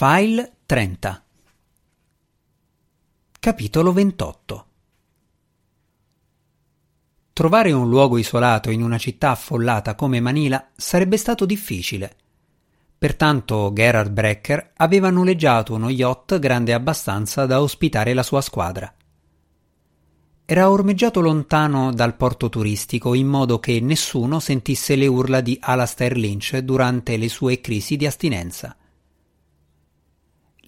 File 30 Capitolo 28 Trovare un luogo isolato in una città affollata come Manila sarebbe stato difficile. Pertanto Gerhard Brecker aveva noleggiato uno yacht grande abbastanza da ospitare la sua squadra. Era ormeggiato lontano dal porto turistico in modo che nessuno sentisse le urla di Alastair Lynch durante le sue crisi di astinenza.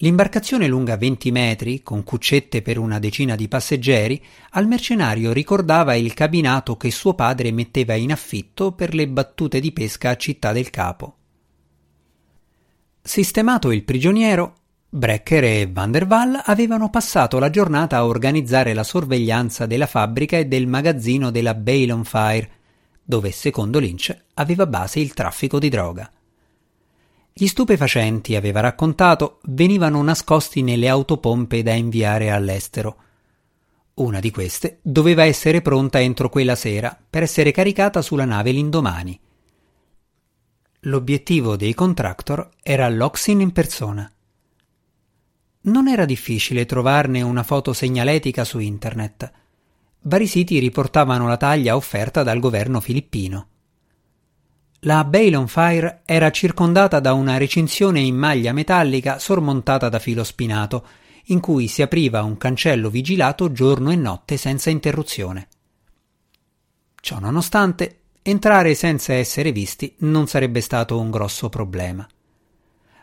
L'imbarcazione lunga 20 metri, con cuccette per una decina di passeggeri, al mercenario ricordava il cabinato che suo padre metteva in affitto per le battute di pesca a Città del Capo. Sistemato il prigioniero, Brecker e Van der Waal avevano passato la giornata a organizzare la sorveglianza della fabbrica e del magazzino della Bale on Fire, dove, secondo Lynch, aveva base il traffico di droga. Gli stupefacenti, aveva raccontato, venivano nascosti nelle autopompe da inviare all'estero. Una di queste doveva essere pronta entro quella sera per essere caricata sulla nave l'indomani. L'obiettivo dei contractor era l'Oxin in persona. Non era difficile trovarne una foto segnaletica su internet. Vari siti riportavano la taglia offerta dal governo filippino. La Bale on Fire era circondata da una recinzione in maglia metallica sormontata da filo spinato, in cui si apriva un cancello vigilato giorno e notte senza interruzione. Ciò nonostante, entrare senza essere visti non sarebbe stato un grosso problema.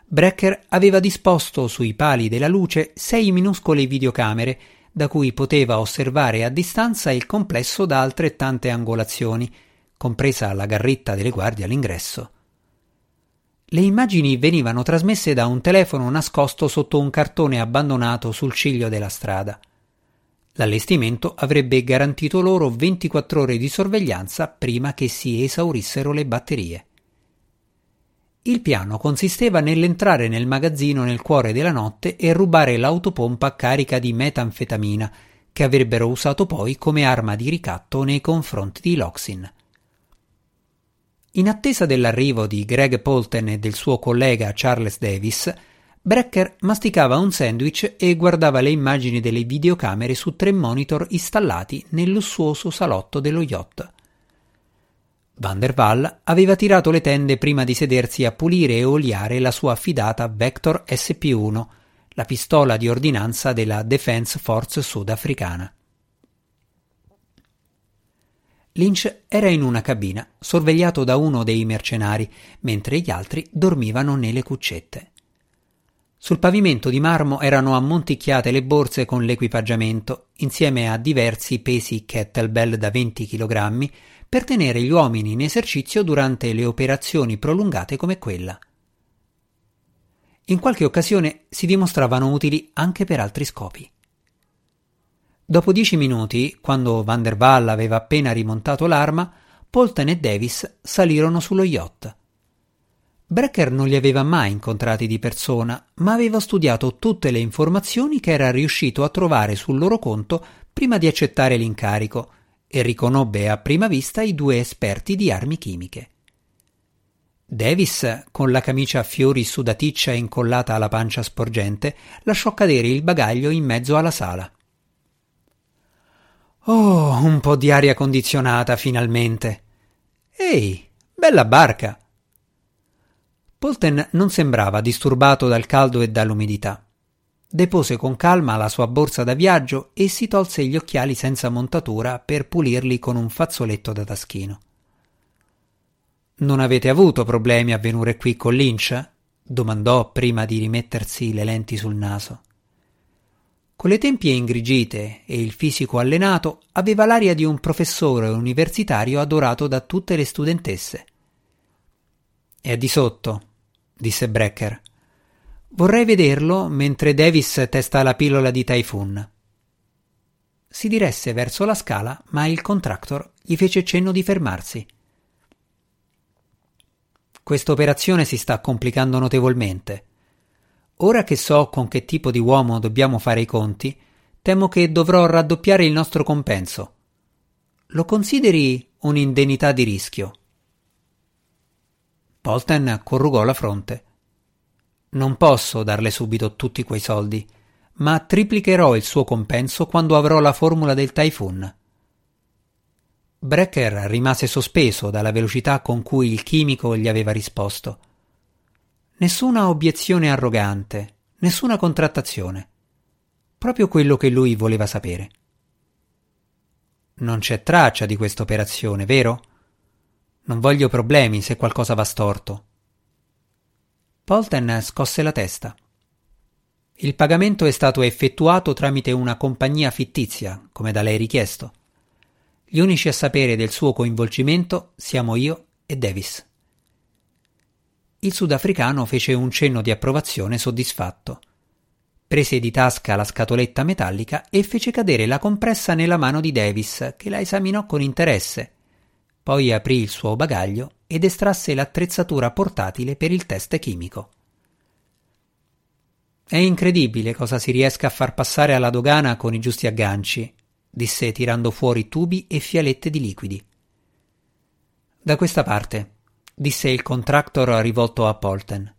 Brecker aveva disposto sui pali della luce sei minuscole videocamere da cui poteva osservare a distanza il complesso da altrettante angolazioni, compresa la garritta delle guardie all'ingresso. Le immagini venivano trasmesse da un telefono nascosto sotto un cartone abbandonato sul ciglio della strada. L'allestimento avrebbe garantito loro 24 ore di sorveglianza prima che si esaurissero le batterie. Il piano consisteva nell'entrare nel magazzino nel cuore della notte e rubare l'autopompa carica di metanfetamina, che avrebbero usato poi come arma di ricatto nei confronti di Loxin. In attesa dell'arrivo di Greg Polten e del suo collega Charles Davis, Brecker masticava un sandwich e guardava le immagini delle videocamere su tre monitor installati nel lussuoso salotto dello yacht. Van der Waal aveva tirato le tende prima di sedersi a pulire e oliare la sua affidata Vector SP1, la pistola di ordinanza della Defense Force sudafricana. Lynch era in una cabina, sorvegliato da uno dei mercenari, mentre gli altri dormivano nelle cuccette. Sul pavimento di marmo erano ammonticchiate le borse con l'equipaggiamento, insieme a diversi pesi kettlebell da 20 kg, per tenere gli uomini in esercizio durante le operazioni prolungate come quella. In qualche occasione si dimostravano utili anche per altri scopi. Dopo dieci minuti, quando Van der Waal aveva appena rimontato l'arma, Polten e Davis salirono sullo yacht. Brecker non li aveva mai incontrati di persona, ma aveva studiato tutte le informazioni che era riuscito a trovare sul loro conto prima di accettare l'incarico e riconobbe a prima vista i due esperti di armi chimiche. Davis, con la camicia a fiori sudaticcia incollata alla pancia sporgente, lasciò cadere il bagaglio in mezzo alla sala. Oh, un po' di aria condizionata finalmente. Ehi, bella barca. Polten non sembrava disturbato dal caldo e dall'umidità. Depose con calma la sua borsa da viaggio e si tolse gli occhiali senza montatura per pulirli con un fazzoletto da taschino. Non avete avuto problemi a venire qui con Lynch? domandò prima di rimettersi le lenti sul naso. Con le tempie ingrigite e il fisico allenato, aveva l'aria di un professore universitario adorato da tutte le studentesse. È di sotto, disse Brecker. Vorrei vederlo mentre Davis testa la pillola di Typhoon. Si diresse verso la scala, ma il contractor gli fece cenno di fermarsi. Questa operazione si sta complicando notevolmente. Ora che so con che tipo di uomo dobbiamo fare i conti, temo che dovrò raddoppiare il nostro compenso. Lo consideri un'indennità di rischio. Polten corrugò la fronte. Non posso darle subito tutti quei soldi, ma triplicherò il suo compenso quando avrò la formula del Typhoon. Brecker rimase sospeso dalla velocità con cui il chimico gli aveva risposto. Nessuna obiezione arrogante, nessuna contrattazione. Proprio quello che lui voleva sapere. Non c'è traccia di questa operazione, vero? Non voglio problemi se qualcosa va storto. Polten scosse la testa. Il pagamento è stato effettuato tramite una compagnia fittizia, come da lei richiesto. Gli unici a sapere del suo coinvolgimento siamo io e Davis. Il sudafricano fece un cenno di approvazione soddisfatto. Prese di tasca la scatoletta metallica e fece cadere la compressa nella mano di Davis, che la esaminò con interesse. Poi aprì il suo bagaglio ed estrasse l'attrezzatura portatile per il test chimico. È incredibile cosa si riesca a far passare alla dogana con i giusti agganci, disse tirando fuori tubi e fialette di liquidi. Da questa parte, disse il contractor rivolto a Polten.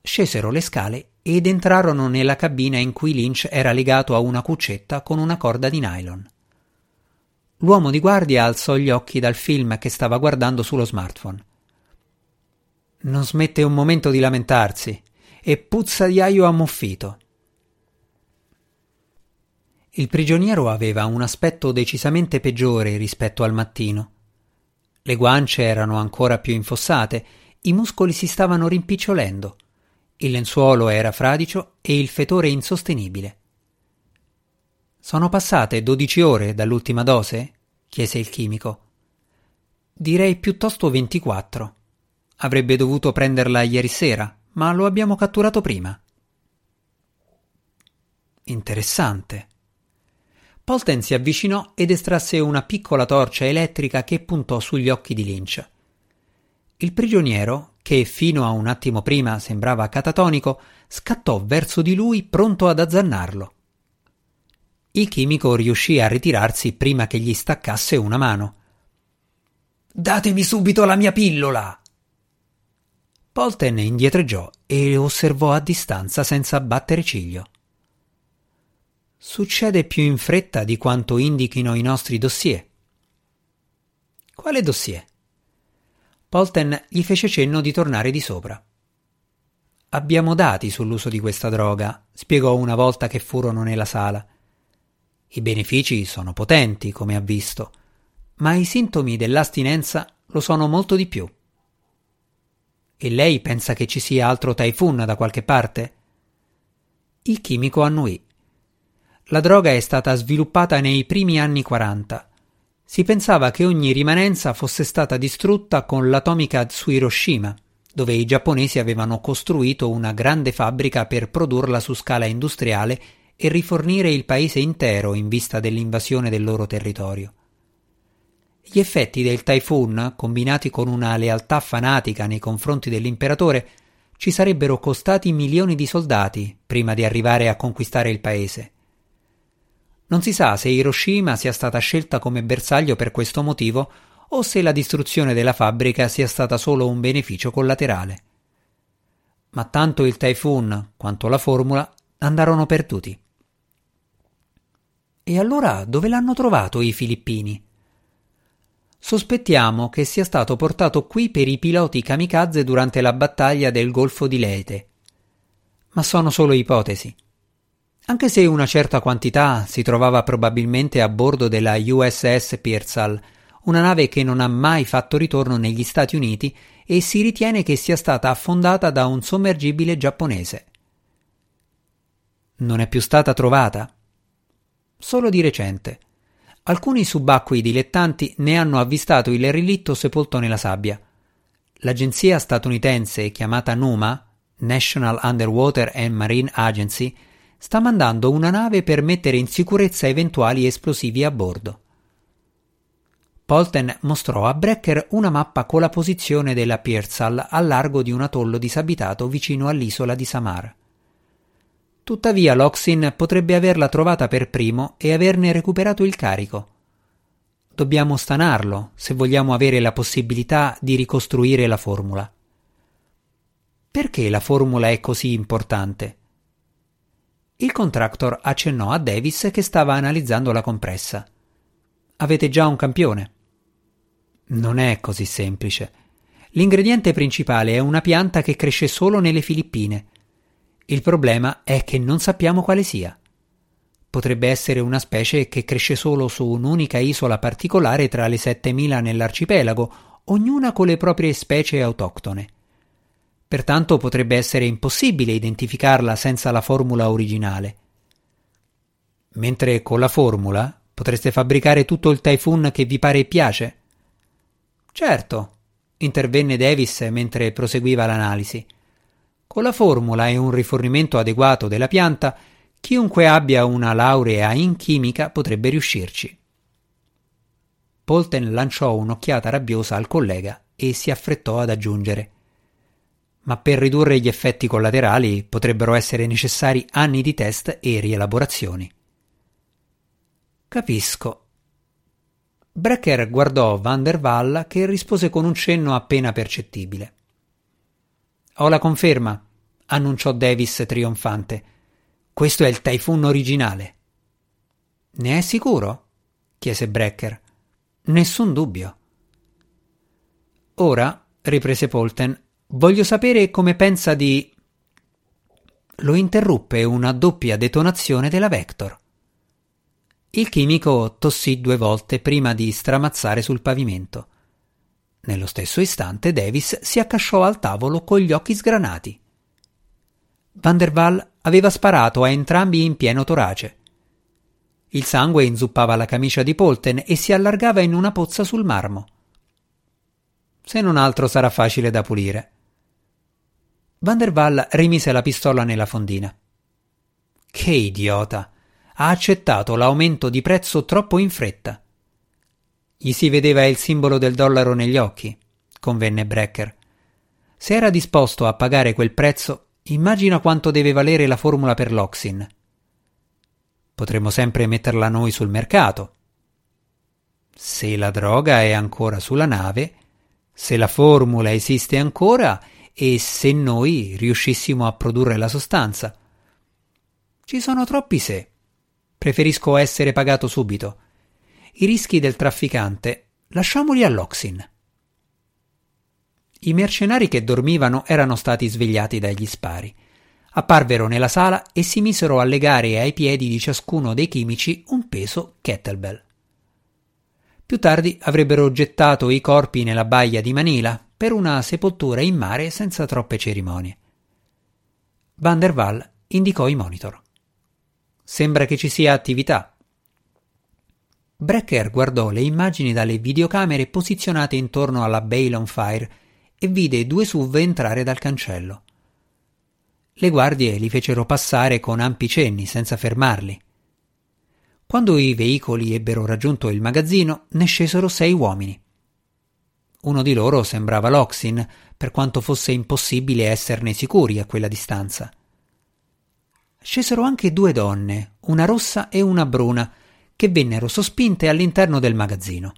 Scesero le scale ed entrarono nella cabina in cui Lynch era legato a una cuccetta con una corda di nylon. L'uomo di guardia alzò gli occhi dal film che stava guardando sullo smartphone. Non smette un momento di lamentarsi, e puzza di aglio ammuffito. Il prigioniero aveva un aspetto decisamente peggiore rispetto al mattino. Le guance erano ancora più infossate, i muscoli si stavano rimpicciolendo, il lenzuolo era fradicio e il fetore insostenibile. Sono passate dodici ore dall'ultima dose? chiese il chimico. Direi piuttosto ventiquattro. Avrebbe dovuto prenderla ieri sera, ma lo abbiamo catturato prima. Interessante. Polten si avvicinò ed estrasse una piccola torcia elettrica che puntò sugli occhi di Lynch. Il prigioniero, che fino a un attimo prima sembrava catatonico, scattò verso di lui pronto ad azzannarlo. Il chimico riuscì a ritirarsi prima che gli staccasse una mano. Datemi subito la mia pillola! Polten indietreggiò e osservò a distanza senza battere ciglio. Succede più in fretta di quanto indichino i nostri dossier. Quale dossier? Polten gli fece cenno di tornare di sopra. Abbiamo dati sull'uso di questa droga, spiegò una volta che furono nella sala. I benefici sono potenti, come ha visto, ma i sintomi dell'astinenza lo sono molto di più. E lei pensa che ci sia altro Typhoon da qualche parte? Il chimico annuì. La droga è stata sviluppata nei primi anni 40. Si pensava che ogni rimanenza fosse stata distrutta con l'atomica su Hiroshima, dove i giapponesi avevano costruito una grande fabbrica per produrla su scala industriale e rifornire il paese intero in vista dell'invasione del loro territorio. Gli effetti del typhoon, combinati con una lealtà fanatica nei confronti dell'imperatore, ci sarebbero costati milioni di soldati prima di arrivare a conquistare il paese. Non si sa se Hiroshima sia stata scelta come bersaglio per questo motivo o se la distruzione della fabbrica sia stata solo un beneficio collaterale. Ma tanto il typhoon quanto la formula andarono perduti. E allora dove l'hanno trovato i filippini? Sospettiamo che sia stato portato qui per i piloti kamikaze durante la battaglia del Golfo di Leyte. Ma sono solo ipotesi. Anche se una certa quantità si trovava probabilmente a bordo della USS Pearsall, una nave che non ha mai fatto ritorno negli Stati Uniti e si ritiene che sia stata affondata da un sommergibile giapponese. Non è più stata trovata? Solo di recente. Alcuni subacquei dilettanti ne hanno avvistato il relitto sepolto nella sabbia. L'agenzia statunitense chiamata NUMA, National Underwater and Marine Agency, sta mandando una nave per mettere in sicurezza eventuali esplosivi a bordo. Polten mostrò a Brecker una mappa con la posizione della Pearsall al largo di un atollo disabitato vicino all'isola di Samar. Tuttavia Loxin potrebbe averla trovata per primo e averne recuperato il carico. Dobbiamo stanarlo se vogliamo avere la possibilità di ricostruire la formula. Perché la formula è così importante? Il contractor accennò a Davis che stava analizzando la compressa. Avete già un campione? Non è così semplice. L'ingrediente principale è una pianta che cresce solo nelle Filippine. Il problema è che non sappiamo quale sia. Potrebbe essere una specie che cresce solo su un'unica isola particolare tra le 7000 nell'arcipelago, ognuna con le proprie specie autoctone. Pertanto potrebbe essere impossibile identificarla senza la formula originale. Mentre con la formula potreste fabbricare tutto il Typhoon che vi pare e piace? Certo, intervenne Davis mentre proseguiva l'analisi. Con la formula e un rifornimento adeguato della pianta Chiunque abbia una laurea in chimica potrebbe riuscirci. Polten lanciò un'occhiata rabbiosa al collega e si affrettò ad aggiungere ma per ridurre gli effetti collaterali potrebbero essere necessari anni di test e rielaborazioni. Capisco. Brecker guardò Van der Waal che rispose con un cenno appena percettibile. Ho la conferma, annunciò Davis trionfante. Questo è il Typhoon originale. Ne è sicuro? chiese Brecker. Nessun dubbio. Ora, riprese Polten, voglio sapere come pensa di. Lo interruppe una doppia detonazione della Vector. Il chimico tossì due volte prima di stramazzare sul pavimento. Nello stesso istante Davis si accasciò al tavolo con gli occhi sgranati. Van der Waal aveva sparato a entrambi in pieno torace. Il sangue inzuppava la camicia di Polten e si allargava in una pozza sul marmo. Se non altro sarà facile da pulire. Van der Waal rimise la pistola nella fondina. Che idiota! Ha accettato l'aumento di prezzo troppo in fretta. Gli si vedeva il simbolo del dollaro negli occhi, convenne Brecker. Se era disposto a pagare quel prezzo, Immagina quanto deve valere la formula per l'Oxin. Potremmo sempre metterla noi sul mercato. Se la droga è ancora sulla nave, se la formula esiste ancora e se noi riuscissimo a produrre la sostanza. Ci sono troppi se. Preferisco essere pagato subito. I rischi del trafficante lasciamoli all'Oxin. I mercenari che dormivano erano stati svegliati dagli spari. Apparvero nella sala e si misero a legare ai piedi di ciascuno dei chimici un peso kettlebell. Più tardi avrebbero gettato i corpi nella baia di Manila per una sepoltura in mare senza troppe cerimonie. Van der Waal indicò i monitor. Sembra che ci sia attività. Brecker guardò le immagini dalle videocamere posizionate intorno alla Bale on Fire e vide due SUV entrare dal cancello. Le guardie li fecero passare con ampi cenni, senza fermarli. Quando i veicoli ebbero raggiunto il magazzino, ne scesero sei uomini. Uno di loro sembrava Loxin, per quanto fosse impossibile esserne sicuri a quella distanza. Scesero anche due donne, una rossa e una bruna, che vennero sospinte all'interno del magazzino.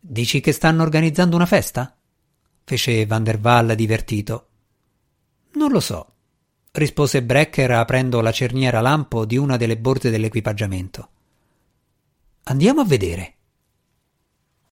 Dici che stanno organizzando una festa? fece Van der Waal divertito. Non lo so, rispose Brecker aprendo la cerniera lampo di una delle borse dell'equipaggiamento. Andiamo a vedere.